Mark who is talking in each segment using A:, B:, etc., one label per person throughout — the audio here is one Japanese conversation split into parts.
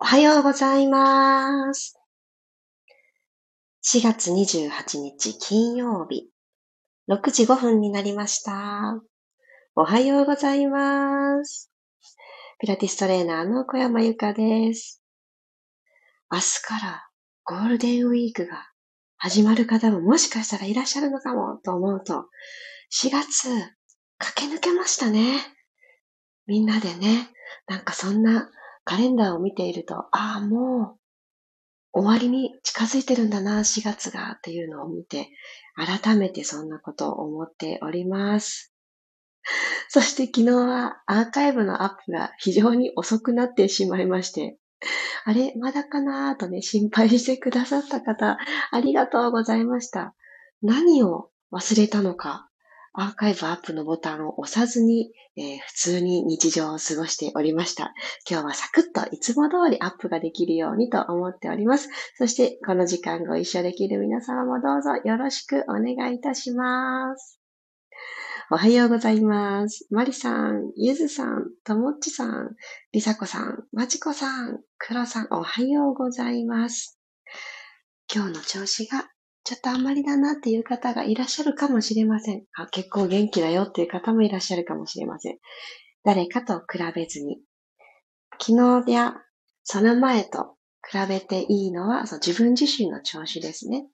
A: おはようございます。4月28日金曜日、6時5分になりました。おはようございます。ピラティストレーナーの小山由かです。明日からゴールデンウィークが始まる方ももしかしたらいらっしゃるのかもと思うと、4月駆け抜けましたね。みんなでね、なんかそんなカレンダーを見ていると、ああ、もう終わりに近づいてるんだな、4月がっていうのを見て、改めてそんなことを思っております。そして昨日はアーカイブのアップが非常に遅くなってしまいまして、あれ、まだかなとね、心配してくださった方、ありがとうございました。何を忘れたのか、アーカイブアップのボタンを押さずに、えー、普通に日常を過ごしておりました。今日はサクッといつも通りアップができるようにと思っております。そしてこの時間ご一緒できる皆様もどうぞよろしくお願いいたします。おはようございます。マリさん、ゆずさん、ともっちさん、りさこさん、まちこさん、くろさん、おはようございます。今日の調子がちょっとあんまりだなっていう方がいらっしゃるかもしれません。あ結構元気だよっていう方もいらっしゃるかもしれません。誰かと比べずに。昨日やその前と比べていいのはそう自分自身の調子ですね。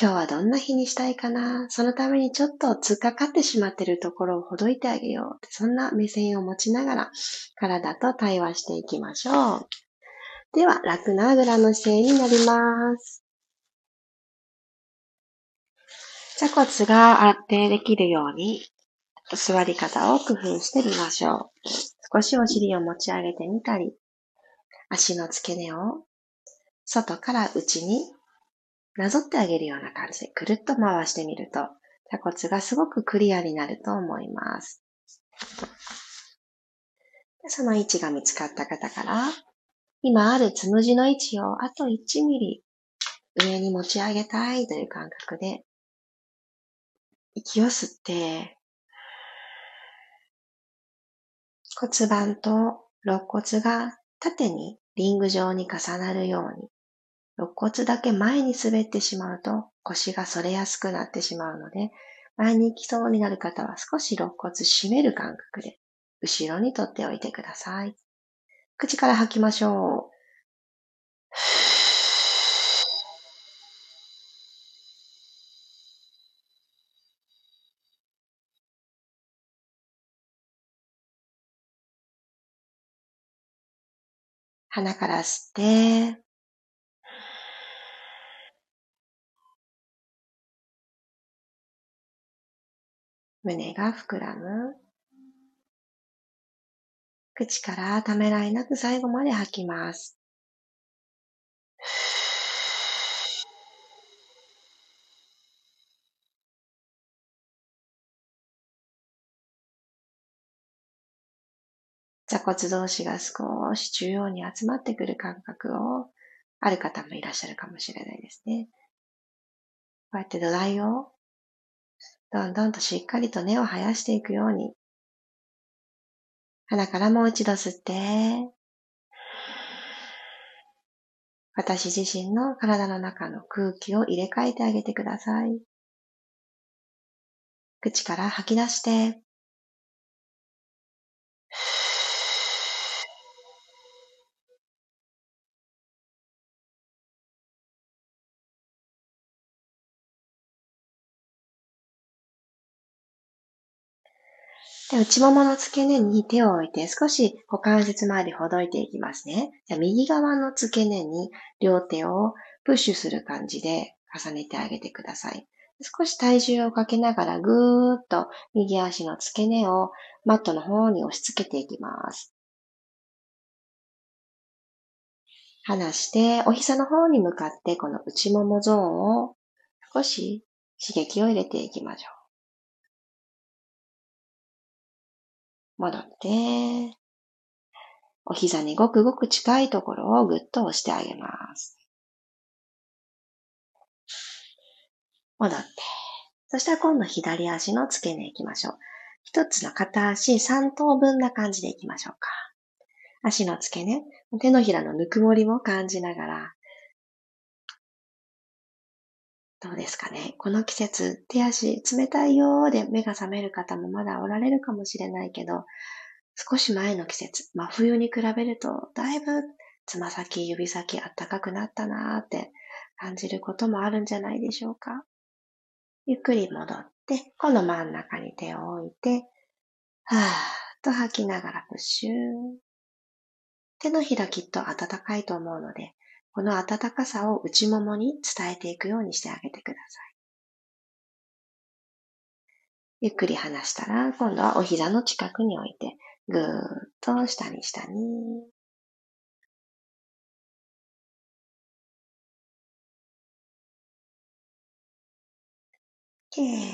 A: 今日はどんな日にしたいかな？そのためにちょっと突っかかってしまってるところをほどいてあげよう。そんな目線を持ちながら体と対話していきましょう。では、楽なあぐらの姿勢になります。座骨が安定できるように、座り方を工夫してみましょう。少しお尻を持ち上げてみたり、足の付け根を外から内になぞってあげるような感じでくるっと回してみると、座骨がすごくクリアになると思います。その位置が見つかった方から、今あるつむじの位置をあと1ミリ上に持ち上げたいという感覚で息を吸って、骨盤と肋骨が縦にリング状に重なるように、肋骨だけ前に滑ってしまうと腰が反れやすくなってしまうので、前に行きそうになる方は少し肋骨締める感覚で後ろに取っておいてください。口から吐きましょう。鼻から吸って、胸が膨らむ。口からためらいなく最後まで吐きます。座骨同士が少し中央に集まってくる感覚をある方もいらっしゃるかもしれないですね。こうやって土台をどんどんとしっかりと根を生やしていくように鼻からもう一度吸って私自身の体の中の空気を入れ替えてあげてください。口から吐き出してで、内ももの付け根に手を置いて少し股関節周りほどいていきますね。じゃ右側の付け根に両手をプッシュする感じで重ねてあげてください。少し体重をかけながらぐーっと右足の付け根をマットの方に押し付けていきます。離してお膝の方に向かってこの内ももゾーンを少し刺激を入れていきましょう。戻って、お膝にごくごく近いところをぐっと押してあげます。戻って。そしたら今度左足の付け根行きましょう。一つの片足3等分な感じで行きましょうか。足の付け根、手のひらのぬくもりも感じながら、どうですかね。この季節、手足冷たいよーで目が覚める方もまだおられるかもしれないけど、少し前の季節、真冬に比べると、だいぶつま先、指先あったかくなったなーって感じることもあるんじゃないでしょうか。ゆっくり戻って、この真ん中に手を置いて、はーっと吐きながらプッシュー。手のひらきっと暖かいと思うので、この暖かさを内ももに伝えていくようにしてあげてください。ゆっくり離したら、今度はお膝の近くに置いて、ぐーっと下に下に。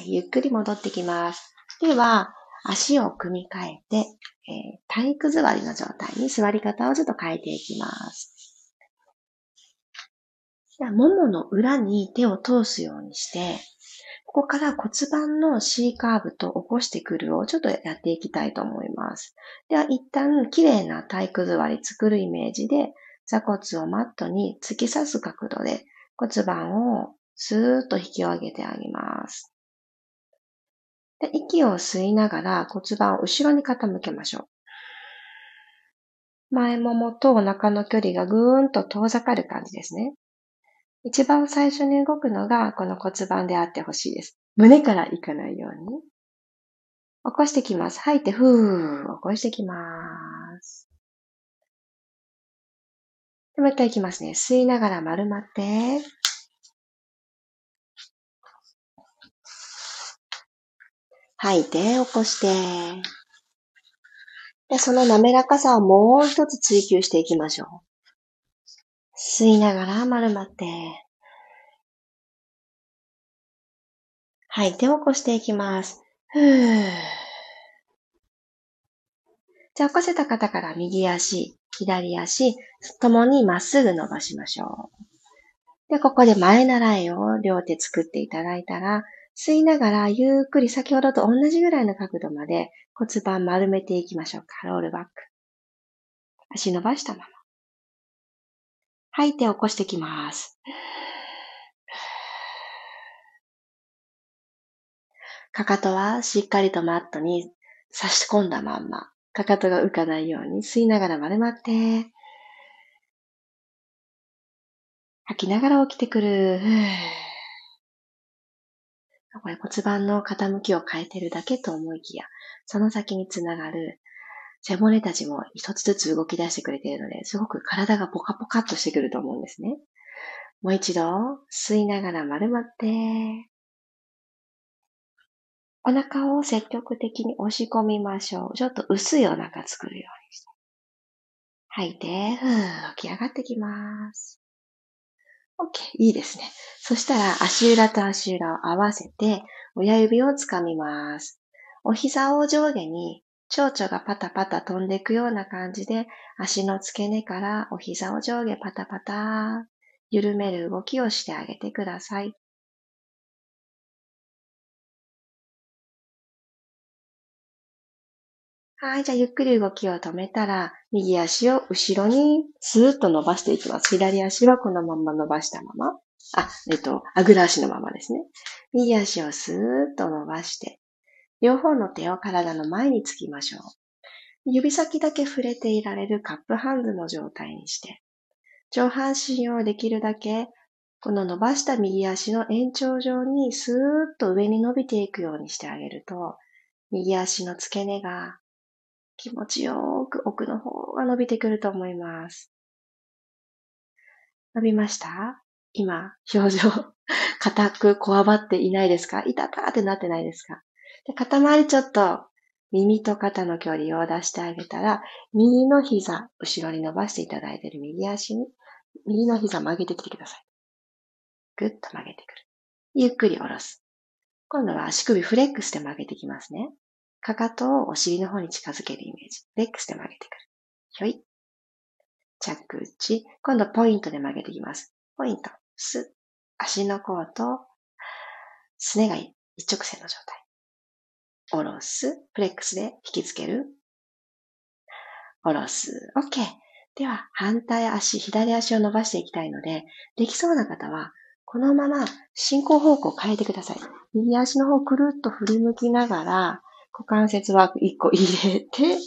A: ゆっくり戻ってきます。では、足を組み替えて、えー、体育座りの状態に座り方をちょっと変えていきます。じゃあももの裏に手を通すようにして、ここから骨盤の C カーブと起こしてくるをちょっとやっていきたいと思います。では一旦綺麗な体育座り作るイメージで座骨をマットに突き刺す角度で骨盤をスーッと引き上げてあげます。で息を吸いながら骨盤を後ろに傾けましょう。前ももとお腹の距離がぐーんと遠ざかる感じですね。一番最初に動くのがこの骨盤であってほしいです。胸からいかないように。起こしてきます。吐いて、ふー、起こしてきます。でもう一回いきますね。吸いながら丸まって。吐いて、起こして。で、その滑らかさをもう一つ追求していきましょう。吸いながら丸まって。吐いて起こしていきます。ふー。じゃあ起こせた方から右足、左足、ともにまっすぐ伸ばしましょう。で、ここで前習いを両手作っていただいたら、吸いながらゆっくり先ほどと同じぐらいの角度まで骨盤丸めていきましょうか。ロールバック。足伸ばしたまま。吐いて起こしてきます。かかとはしっかりとマットに差し込んだまんま。かかとが浮かないように吸いながら丸まって。吐きながら起きてくる。これ骨盤の傾きを変えてるだけと思いきや、その先につながる背骨たちも一つずつ動き出してくれているので、すごく体がポカポカっとしてくると思うんですね。もう一度、吸いながら丸まって、お腹を積極的に押し込みましょう。ちょっと薄いお腹作るようにして。吐いて、ふー、起き上がってきます。OK。いいですね。そしたら足裏と足裏を合わせて親指をつかみます。お膝を上下に蝶々がパタパタ飛んでいくような感じで、足の付け根からお膝を上下パタパタ、緩める動きをしてあげてください。はい、じゃあゆっくり動きを止めたら、右足を後ろにスーッと伸ばしていきます。左足はこのまま伸ばしたまま。あ、えっと、あぐら足のままですね。右足をスーッと伸ばして、両方の手を体の前につきましょう。指先だけ触れていられるカップハンズの状態にして、上半身をできるだけこの伸ばした右足の延長上にスーッと上に伸びていくようにしてあげると、右足の付け根が気持ちよく奥の方が伸びてくると思います。伸びました？今、表情、硬くこわばっていないですか？痛たってなってないですか？で、肩周りちょっと耳と肩の距離を出してあげたら、右の膝、後ろに伸ばしていただいている右足に、右の膝曲げてきてください。ぐっと曲げてくる。ゆっくり下ろす。今度は足首フレックスで曲げてきますね。かかとをお尻の方に近づけるイメージ。フレックスで曲げてくる。ひょい。着地。今度ポイントで曲げてきます。ポイント。す。足の甲と、すねが一直線の状態。下ろす。フレックスで引きつける。下ろす。OK。では、反対足、左足を伸ばしていきたいので、できそうな方は、このまま進行方向を変えてください。右足の方をくるっと振り向きながら、股関節枠1個入れて、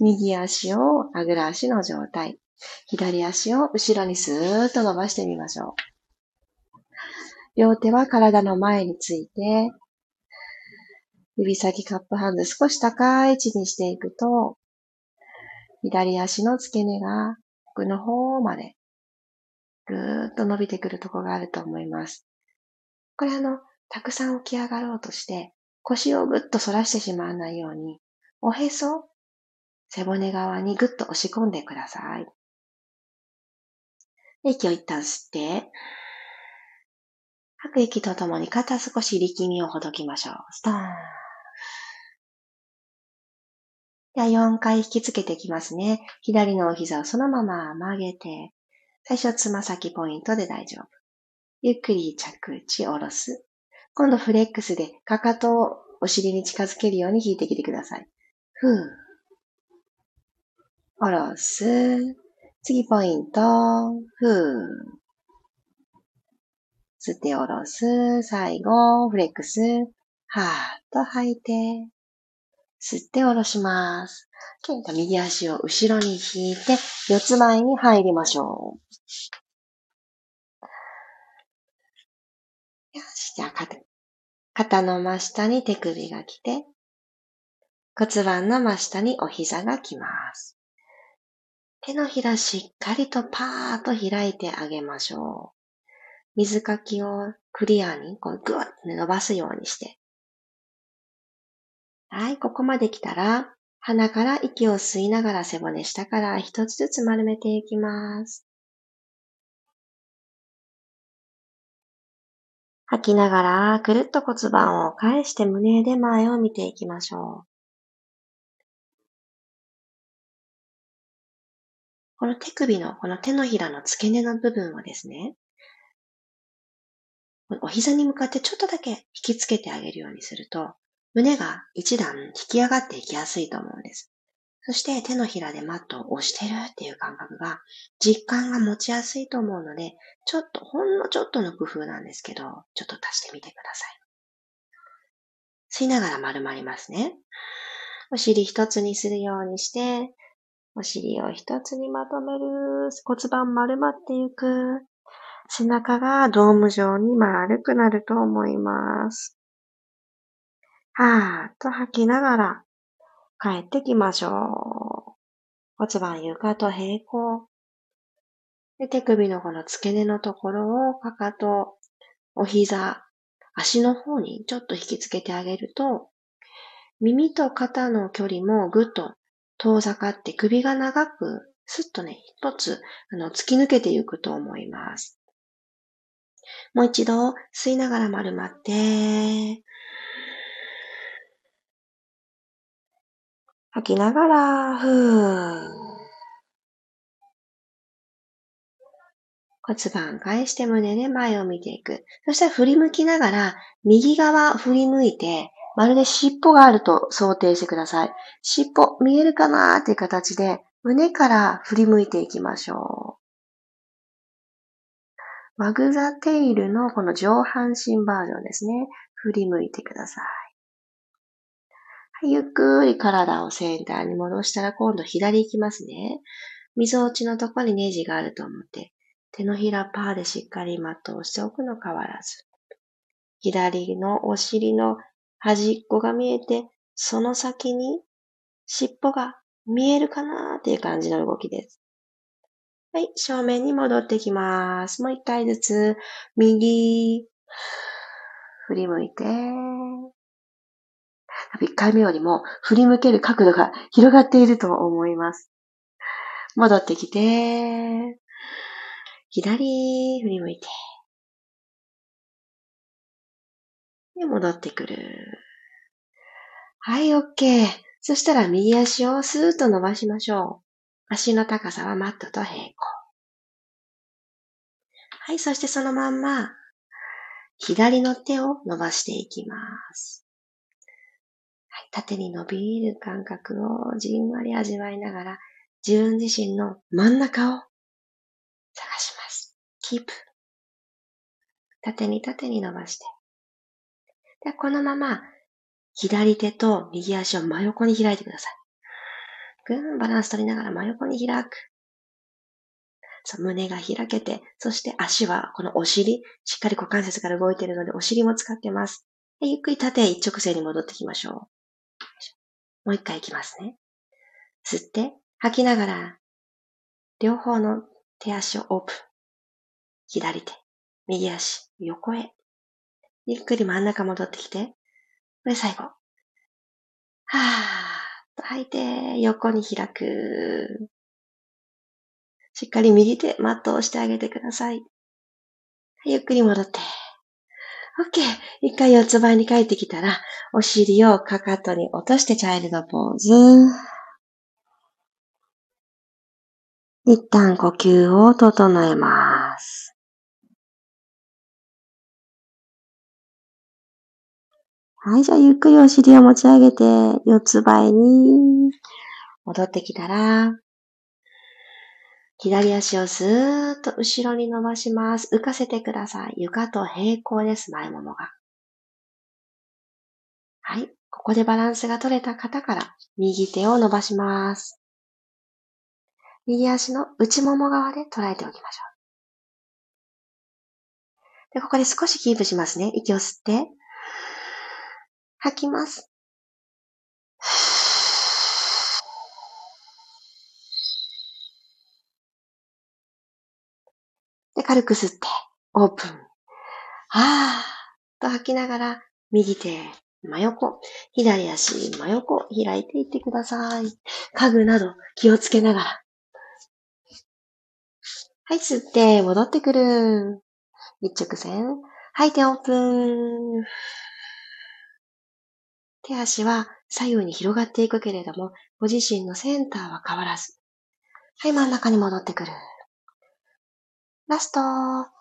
A: 右足をあぐら足の状態。左足を後ろにスーッと伸ばしてみましょう。両手は体の前について、指先カップハンド少し高い位置にしていくと、左足の付け根が奥の方までぐーっと伸びてくるとこがあると思います。これあの、たくさん起き上がろうとして、腰をぐっと反らしてしまわないように、おへそ、背骨側にぐっと押し込んでください。息を一旦吸って、吐く息とともに肩少し力みをほどきましょう。ストーン。では4回引きつけていきますね。左のお膝をそのまま曲げて、最初つま先ポイントで大丈夫。ゆっくり着地下ろす。今度フレックスでかかとをお尻に近づけるように引いてきてください。ふう。下ろす。次ポイント。ふう。吸って下ろす。最後、フレックス。はーっと吐いて。吸って下ろします。右足を後ろに引いて、四つ前に入りましょう。よし、じゃあ肩、肩の真下に手首が来て、骨盤の真下にお膝が来ます。手のひらしっかりとパーッと開いてあげましょう。水かきをクリアにこうグッと伸ばすようにして、はい、ここまで来たら、鼻から息を吸いながら背骨下から一つずつ丸めていきます。吐きながら、くるっと骨盤を返して胸で前を見ていきましょう。この手首の、この手のひらの付け根の部分をですね、お膝に向かってちょっとだけ引きつけてあげるようにすると、胸が一段引き上がっていきやすいと思うんです。そして手のひらでマットを押してるっていう感覚が実感が持ちやすいと思うので、ちょっと、ほんのちょっとの工夫なんですけど、ちょっと足してみてください。吸いながら丸まりますね。お尻一つにするようにして、お尻を一つにまとめる、骨盤丸まっていく。背中がドーム状に丸くなると思います。はーっと吐きながら帰ってきましょう。骨盤床と平行。で手首のこの付け根のところをかかと、お膝、足の方にちょっと引きつけてあげると、耳と肩の距離もぐっと遠ざかって首が長く、すっとね、一つ、あの、突き抜けていくと思います。もう一度、吸いながら丸まって、吐きながら、ふー。骨盤返して胸で前を見ていく。そしたら振り向きながら、右側振り向いて、まるで尻尾があると想定してください。尻尾見えるかなーっていう形で、胸から振り向いていきましょう。ワグザテイルのこの上半身バージョンですね。振り向いてください。ゆっくり体をセンターに戻したら今度左行きますね。溝落ちのところにネジがあると思って、手のひらパーでしっかりマットをしておくの変わらず。左のお尻の端っこが見えて、その先に尻尾が見えるかなーっていう感じの動きです。はい、正面に戻ってきます。もう一回ずつ、右、振り向いて、1回目よりも振り向ける角度が広がっていると思います。戻ってきて、左振り向いて、で、戻ってくる。はい、OK。そしたら右足をスーッと伸ばしましょう。足の高さはマットと平行。はい、そしてそのまんま、左の手を伸ばしていきます。縦に伸びる感覚をじんわり味わいながら、自分自身の真ん中を探します。キープ。縦に縦に伸ばして。で、このまま、左手と右足を真横に開いてください。ぐーん、バランス取りながら真横に開く。そう、胸が開けて、そして足はこのお尻、しっかり股関節から動いているのでお尻も使ってます。でゆっくり縦一直線に戻ってきましょう。もう一回いきますね。吸って、吐きながら、両方の手足をオープン。左手、右足、横へ。ゆっくり真ん中戻ってきて。これ最後。はーっと吐いて、横に開く。しっかり右手、マットを押してあげてください。ゆっくり戻って。OK。一回四つ倍に帰ってきたら、お尻をかかとに落としてチャイルドポーズ。一旦呼吸を整えます。はい、じゃあゆっくりお尻を持ち上げて、四つ倍に戻ってきたら、左足をスーッと後ろに伸ばします。浮かせてください。床と平行です、前ももが。はい。ここでバランスが取れた方から右手を伸ばします。右足の内もも側で捉えておきましょう。で、ここで少しキープしますね。息を吸って、吐きます。軽く吸って、オープン。はーと吐きながら、右手、真横、左足、真横、開いていってください。家具など気をつけながら。はい、吸って、戻ってくる。一直線。吐いてオープン。手足は左右に広がっていくけれども、ご自身のセンターは変わらず。はい、真ん中に戻ってくる。ラスト。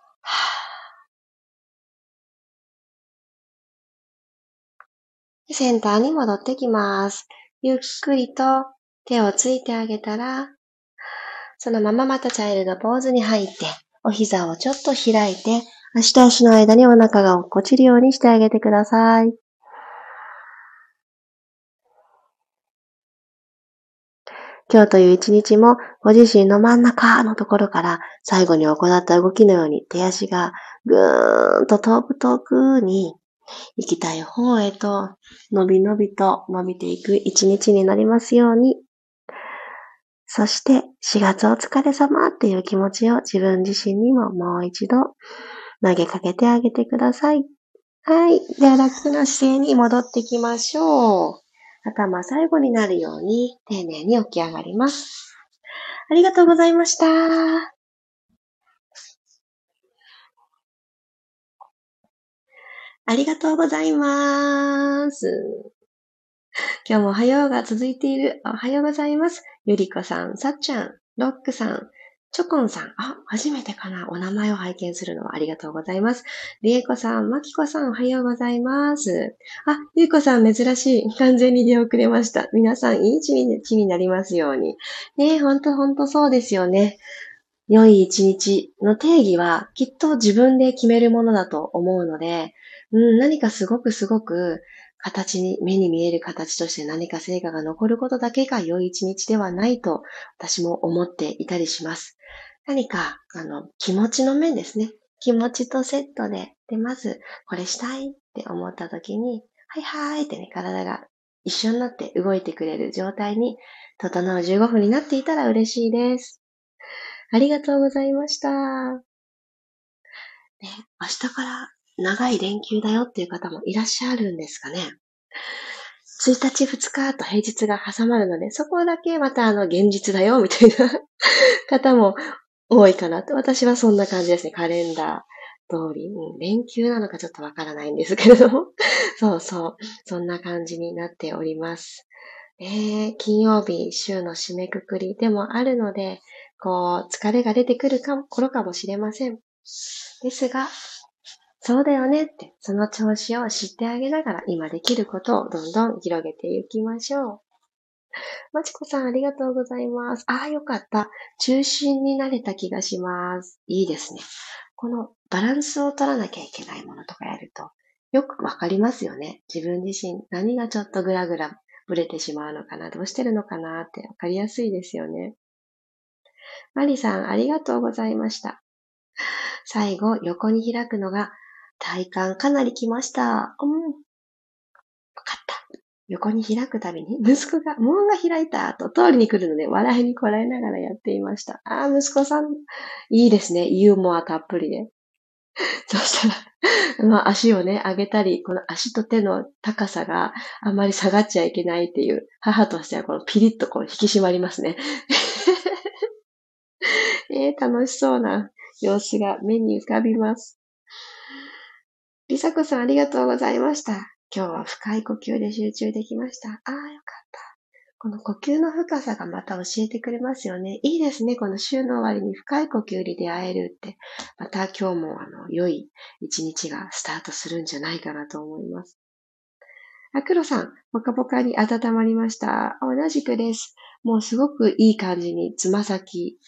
A: センターに戻ってきます。ゆっくりと手をついてあげたら、そのまままたチャイルドポーズに入って、お膝をちょっと開いて、足と足の間にお腹が落っこちるようにしてあげてください。今日という一日もご自身の真ん中のところから最後に行った動きのように手足がぐーんと遠く遠くに行きたい方へと伸び伸びと伸びていく一日になりますようにそして4月お疲れ様っていう気持ちを自分自身にももう一度投げかけてあげてください。はい。では楽な姿勢に戻っていきましょう。頭最後になるように丁寧に起き上がります。ありがとうございました。ありがとうございます。今日もおはようが続いている。おはようございます。ゆりこさん、さっちゃん、ロックさん、チョコンさん。あ、初めてかな。お名前を拝見するのはありがとうございます。りえこさん、まきこさん、おはようございます。あ、ゆうこさん、珍しい。完全に出遅れました。皆さん、いい一日になりますように。ねえ、ほんとほんとそうですよね。良い一日の定義はきっと自分で決めるものだと思うので、うん、何かすごくすごく形に、目に見える形として何か成果が残ることだけが良い一日ではないと私も思っていたりします。何か、あの、気持ちの面ですね。気持ちとセットで、で、まず、これしたいって思った時に、はいはいってね、体が一緒になって動いてくれる状態に、整う15分になっていたら嬉しいです。ありがとうございました。ね、明日から長い連休だよっていう方もいらっしゃるんですかね。1日2日と平日が挟まるので、そこだけまたあの現実だよみたいな方も多いかなと。私はそんな感じですね。カレンダー通り。うん、連休なのかちょっとわからないんですけれども。そうそう。そんな感じになっております。えー、金曜日、週の締めくくりでもあるので、こう、疲れが出てくるか頃かもしれません。ですが、そうだよねって、その調子を知ってあげながら今できることをどんどん広げていきましょう。まちこさん、ありがとうございます。ああ、よかった。中心になれた気がします。いいですね。このバランスを取らなきゃいけないものとかやると、よくわかりますよね。自分自身、何がちょっとグラグラブレてしまうのかな、どうしてるのかなってわかりやすいですよね。マリさん、ありがとうございました。最後、横に開くのが、体感かなり来ました。うん。わかった。横に開くたびに、息子が、門が開いたと通りに来るので、笑いにこらえながらやっていました。ああ、息子さん、いいですね。ユーモアたっぷりで。そしたら、まあ足をね、上げたり、この足と手の高さがあまり下がっちゃいけないっていう、母としてはこのピリッとこう引き締まりますね。えー、楽しそうな様子が目に浮かびます。りさこさんありがとうございました。今日は深い呼吸で集中できました。ああ、よかった。この呼吸の深さがまた教えてくれますよね。いいですね。この週の終わりに深い呼吸に出会えるって。また今日もあの、良い一日がスタートするんじゃないかなと思います。あ、黒さん、ぽかぽかに温まりました。同じくです。もうすごくいい感じにつま先。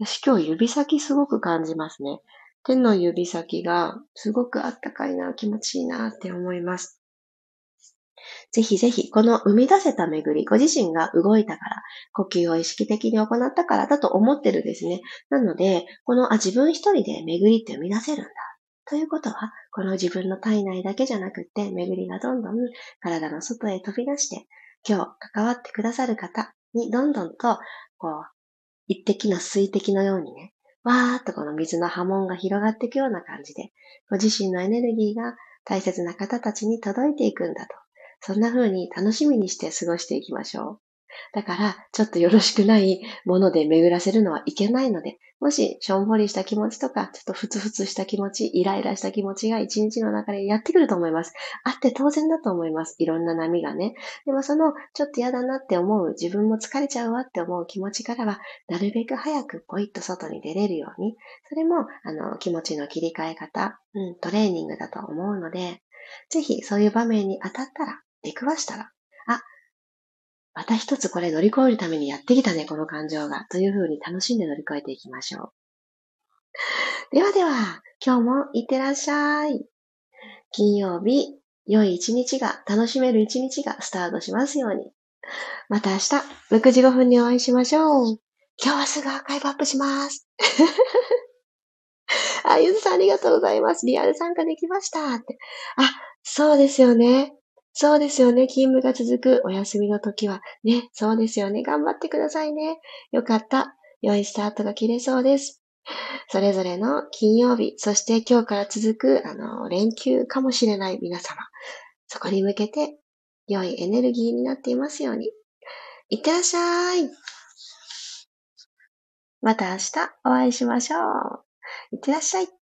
A: 私今日指先すごく感じますね。手の指先がすごくあったかいな、気持ちいいなって思います。ぜひぜひ、この生み出せた巡り、ご自身が動いたから、呼吸を意識的に行ったからだと思ってるんですね。なので、この、あ、自分一人で巡りって生み出せるんだ。ということは、この自分の体内だけじゃなくて、巡りがどんどん体の外へ飛び出して、今日関わってくださる方にどんどんと、こう、一滴の水滴のようにね、わーっとこの水の波紋が広がっていくような感じで、ご自身のエネルギーが大切な方たちに届いていくんだと。そんな風に楽しみにして過ごしていきましょう。だから、ちょっとよろしくないもので巡らせるのはいけないので、もし、しょんぼりした気持ちとか、ちょっとふつふつした気持ち、イライラした気持ちが一日の中でやってくると思います。あって当然だと思います。いろんな波がね。でもその、ちょっと嫌だなって思う、自分も疲れちゃうわって思う気持ちからは、なるべく早くポイッと外に出れるように、それも、あの、気持ちの切り替え方、うん、トレーニングだと思うので、ぜひそういう場面に当たったら、出くわしたら、また一つこれ乗り越えるためにやってきたね、この感情が。というふうに楽しんで乗り越えていきましょう。ではでは、今日もいってらっしゃい。金曜日、良い一日が、楽しめる一日がスタートしますように。また明日、6時5分にお会いしましょう。今日はすぐアーカイブアップします。あ、ゆずさんありがとうございます。リアル参加できましたって。あ、そうですよね。そうですよね。勤務が続くお休みの時は。ね、そうですよね。頑張ってくださいね。よかった。良いスタートが切れそうです。それぞれの金曜日、そして今日から続く、あの、連休かもしれない皆様。そこに向けて、良いエネルギーになっていますように。いってらっしゃい。また明日お会いしましょう。いってらっしゃい。